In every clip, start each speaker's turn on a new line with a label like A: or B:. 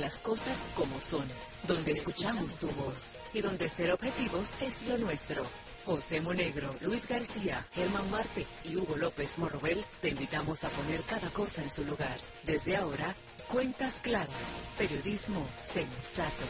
A: las cosas como son, donde escuchamos tu voz y donde ser objetivos es lo nuestro. José Monegro, Luis García, Germán Marte y Hugo López Morrobel te invitamos a poner cada cosa en su lugar. Desde ahora, cuentas claras, periodismo sensato.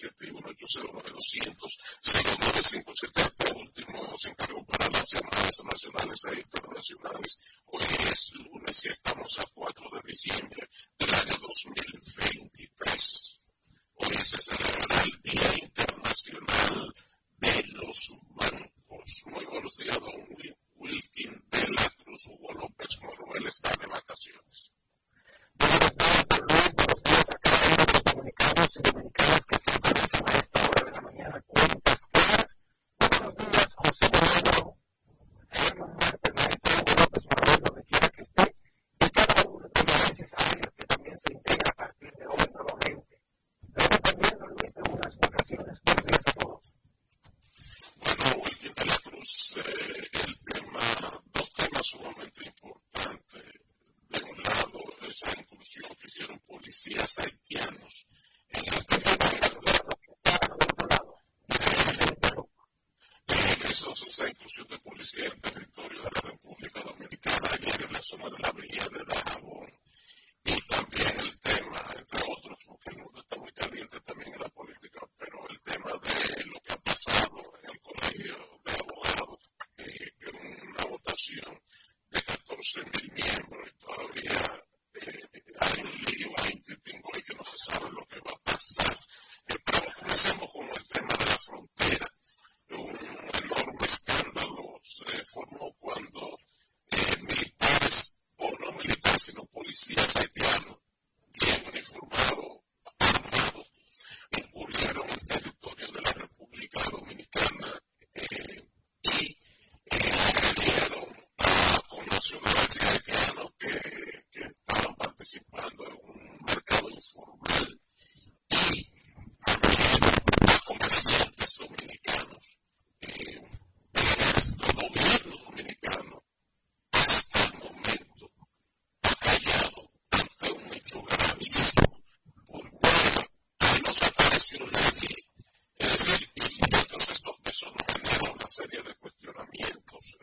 B: 717-180-900, 0957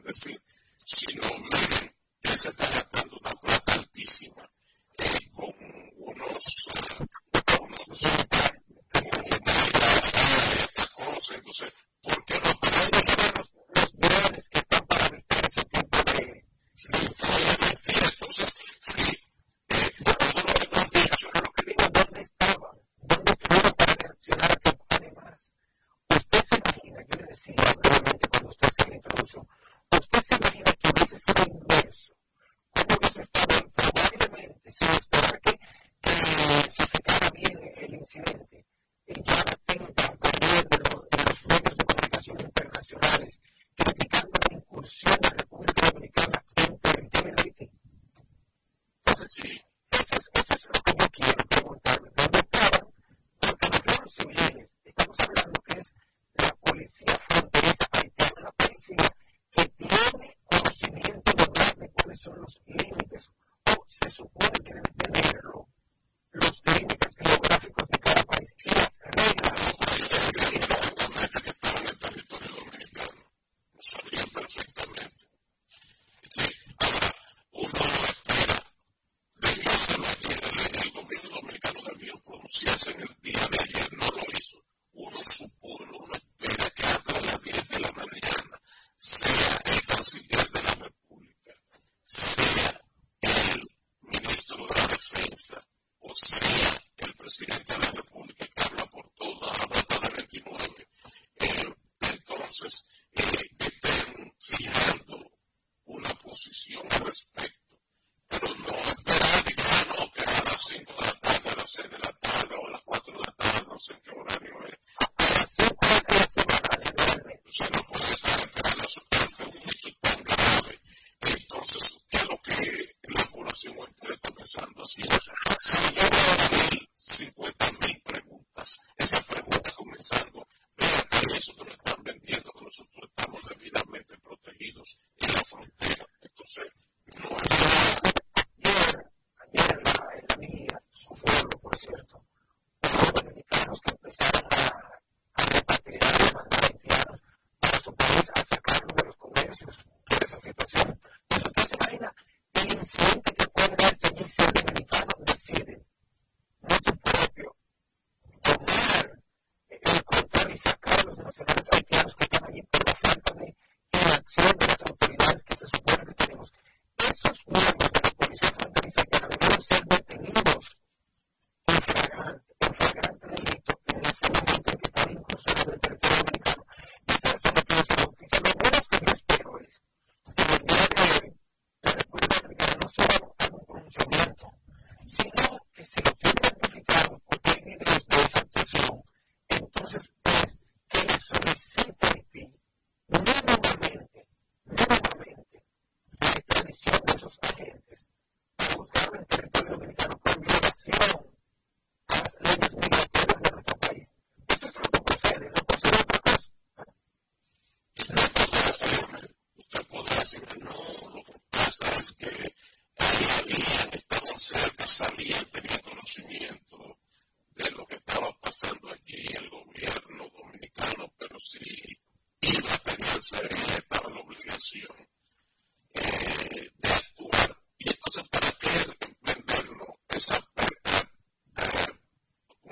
B: así, sino miren, esa tarea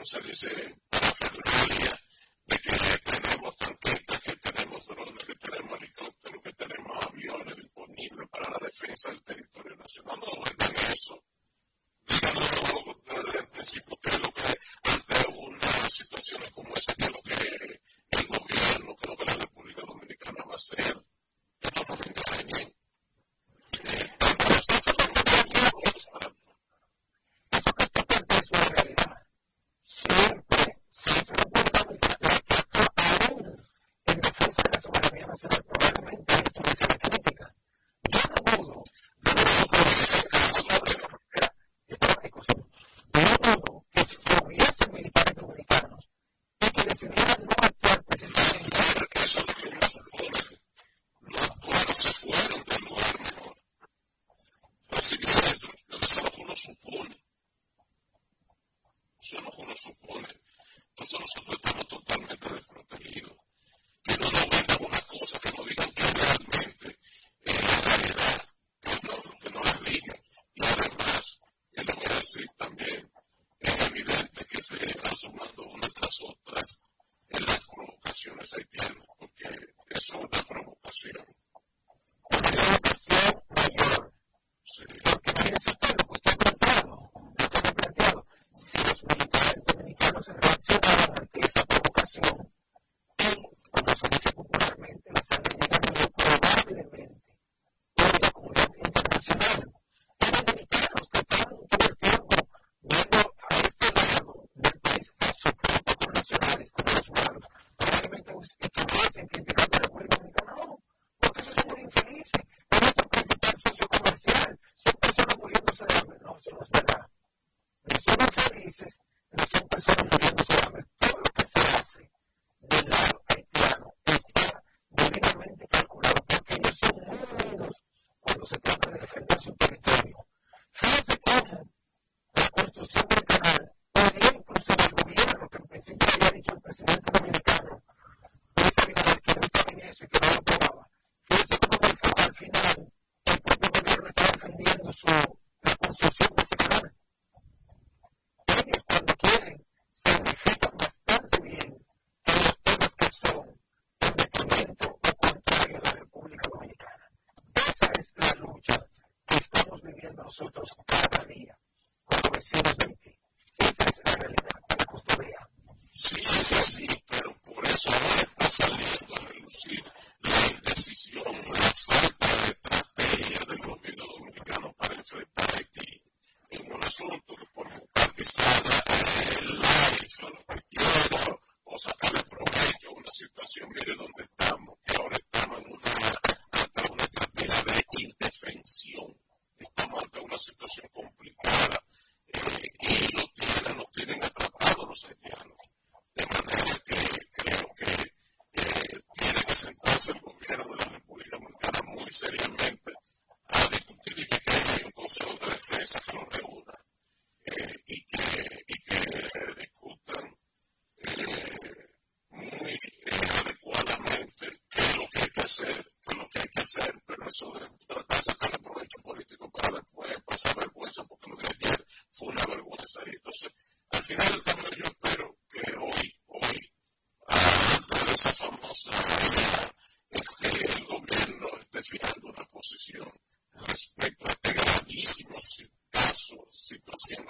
B: situación complicada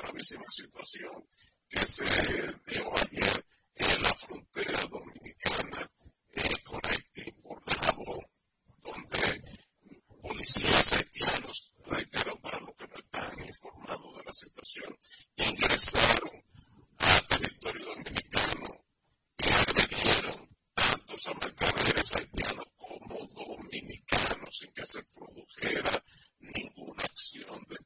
B: la misma situación que se dio ayer en la frontera dominicana eh, con este Haití, bordado, donde policías haitianos, reitero para los que no están informados de la situación, ingresaron al territorio dominicano y agredieron tanto a mercaderes haitianos como dominicanos sin que se produjera ninguna acción de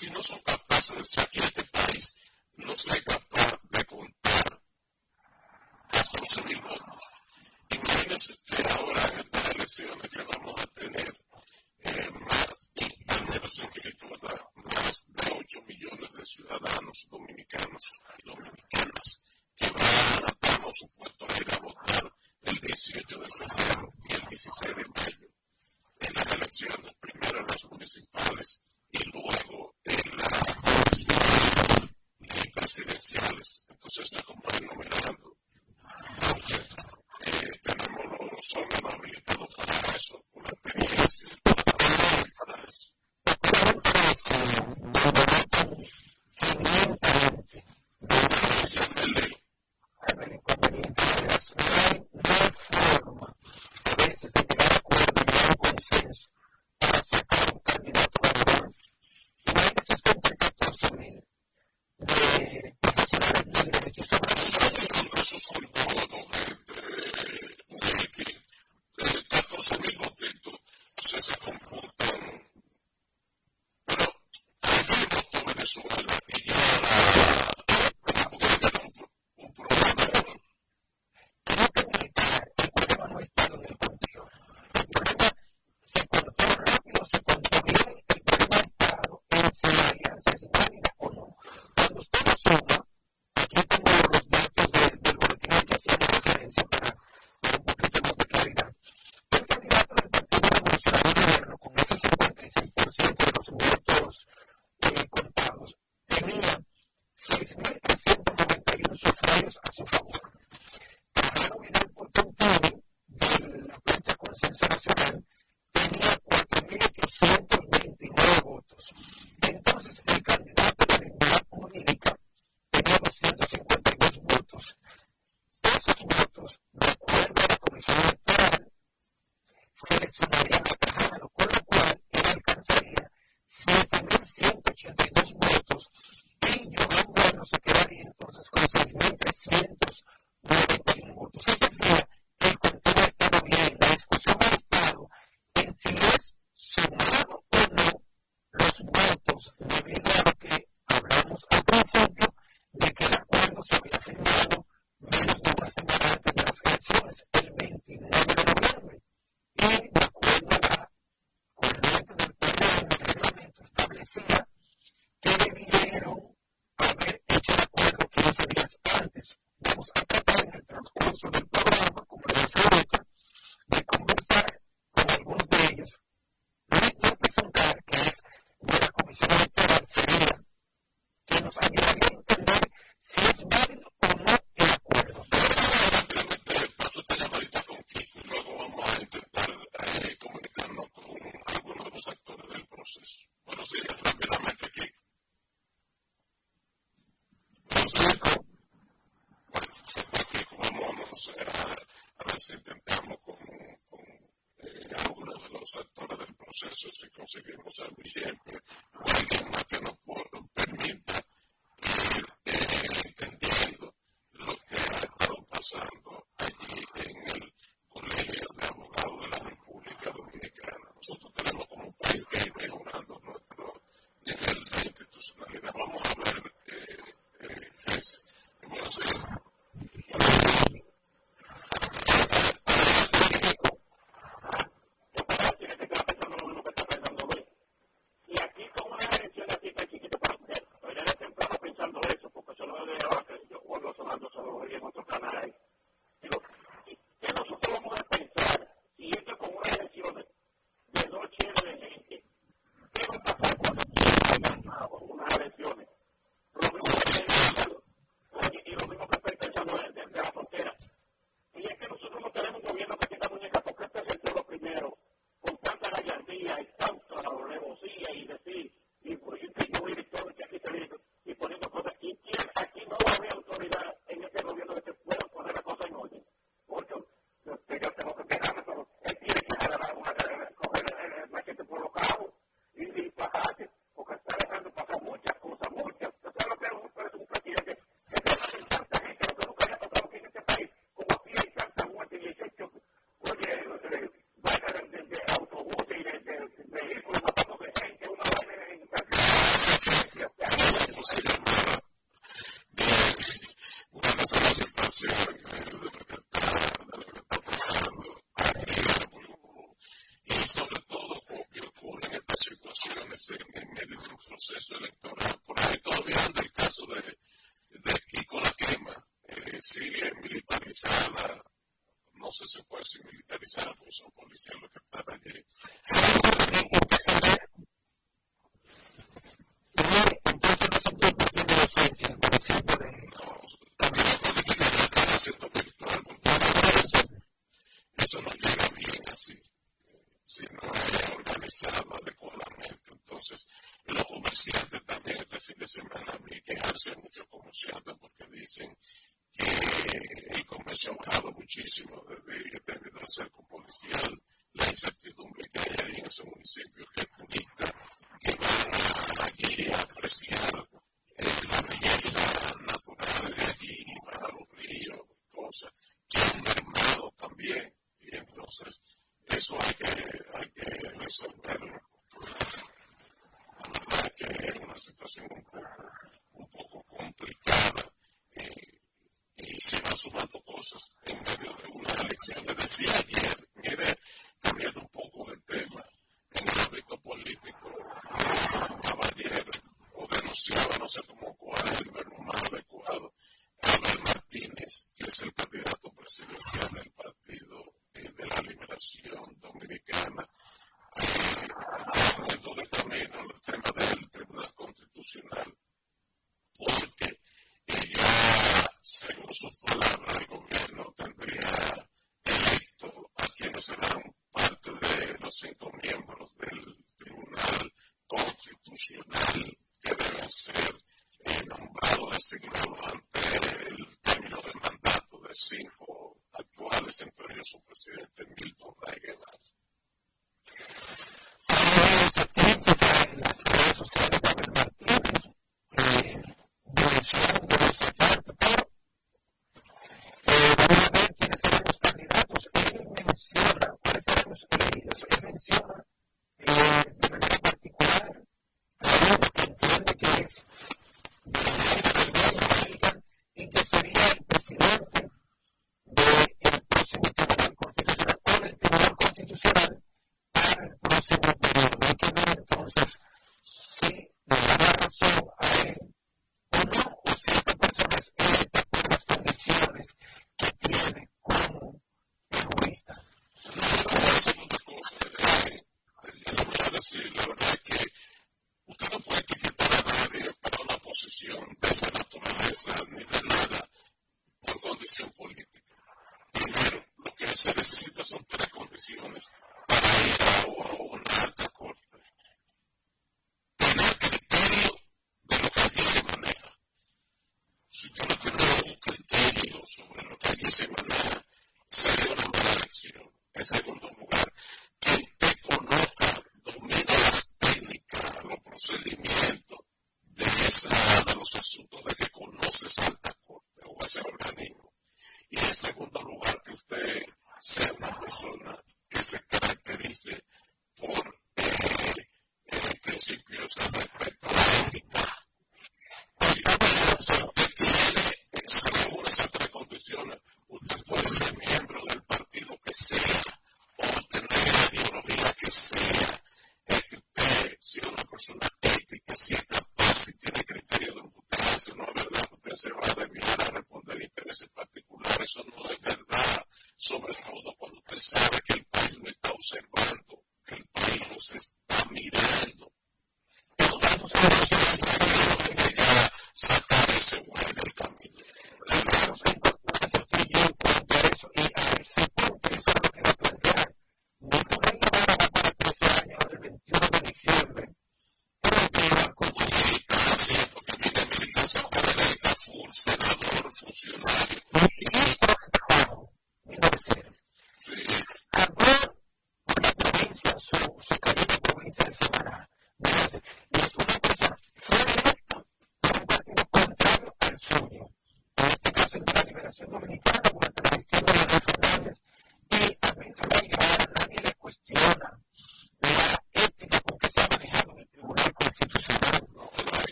B: aquí con una elección así Recuerdo que Thank you.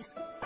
A: Christ.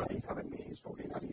C: Money coming means 49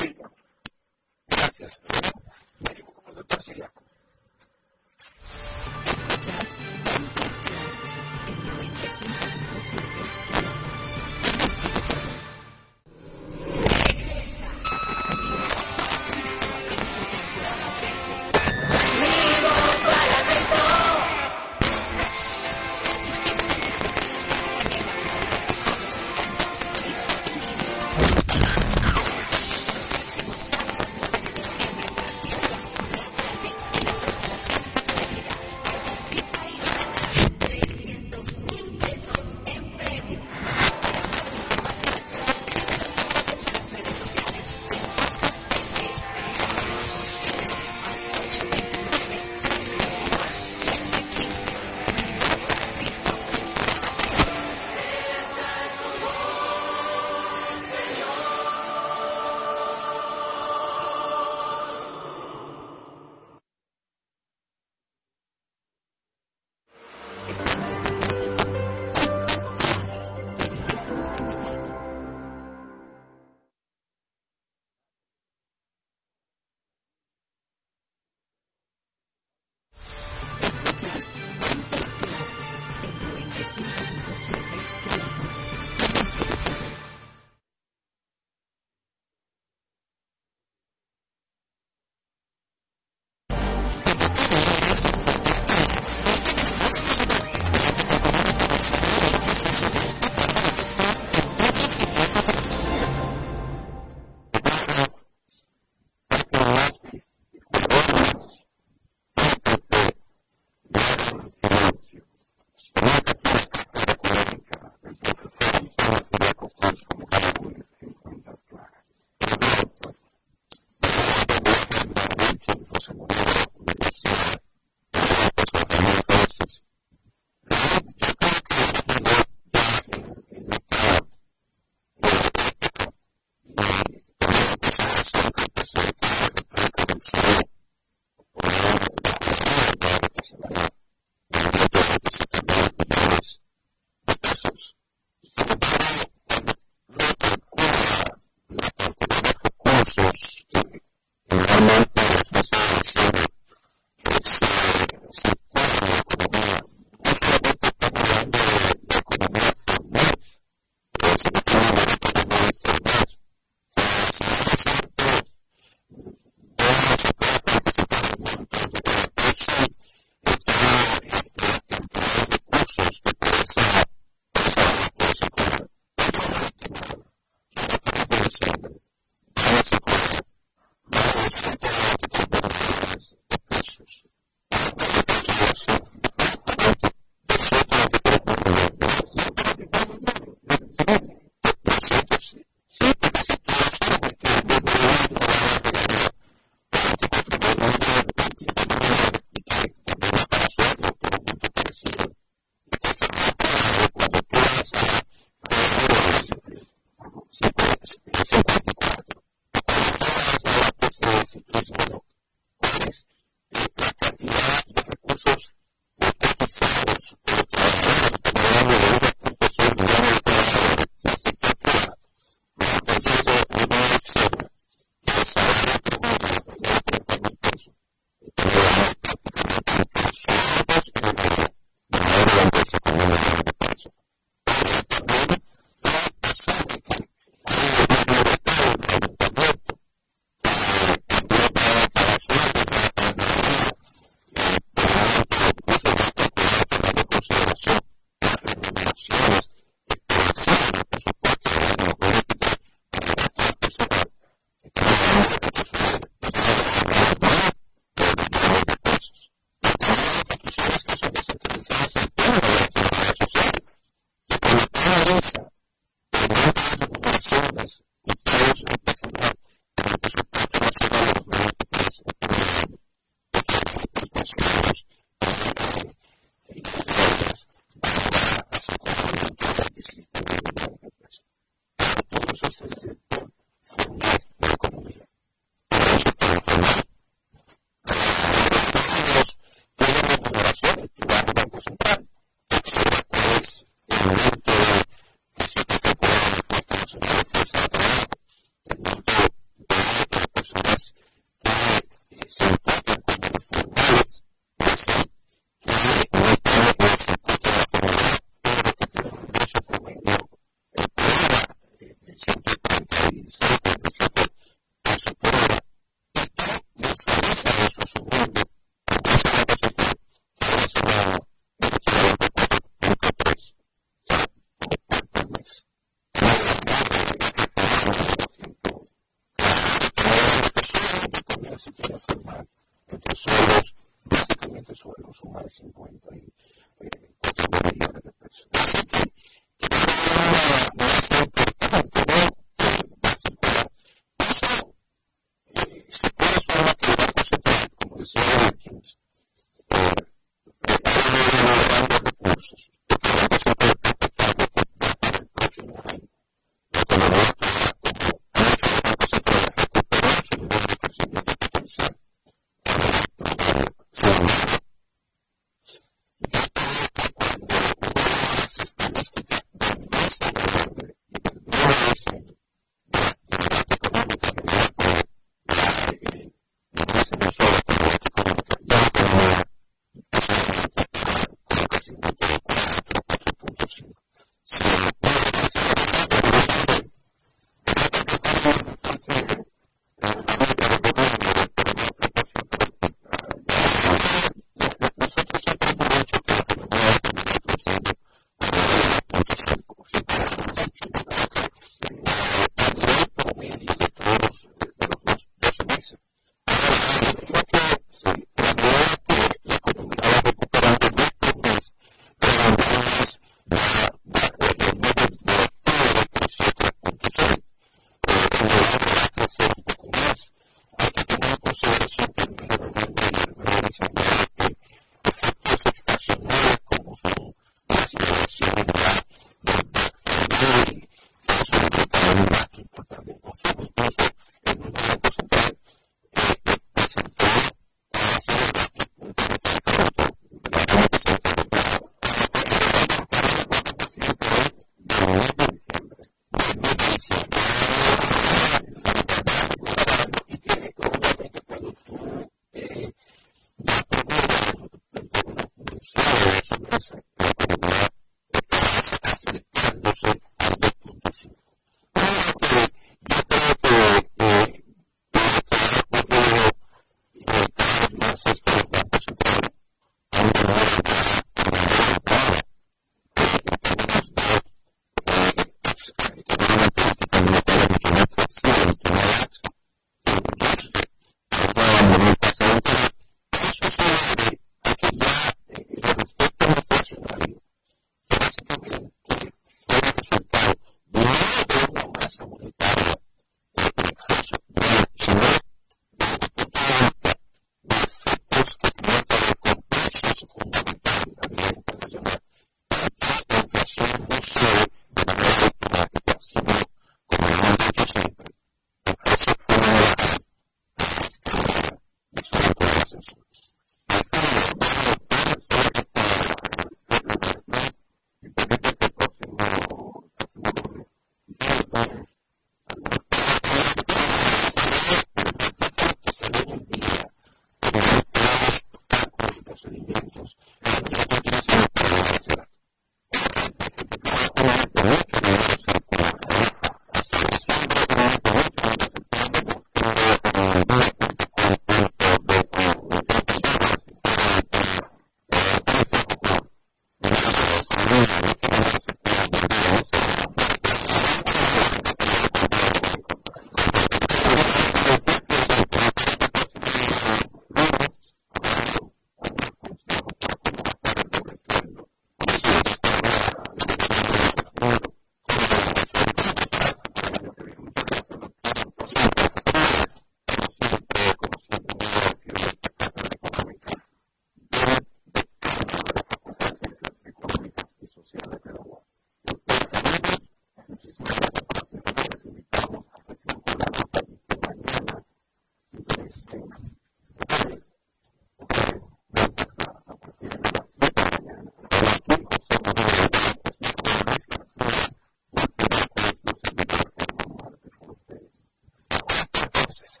D: voces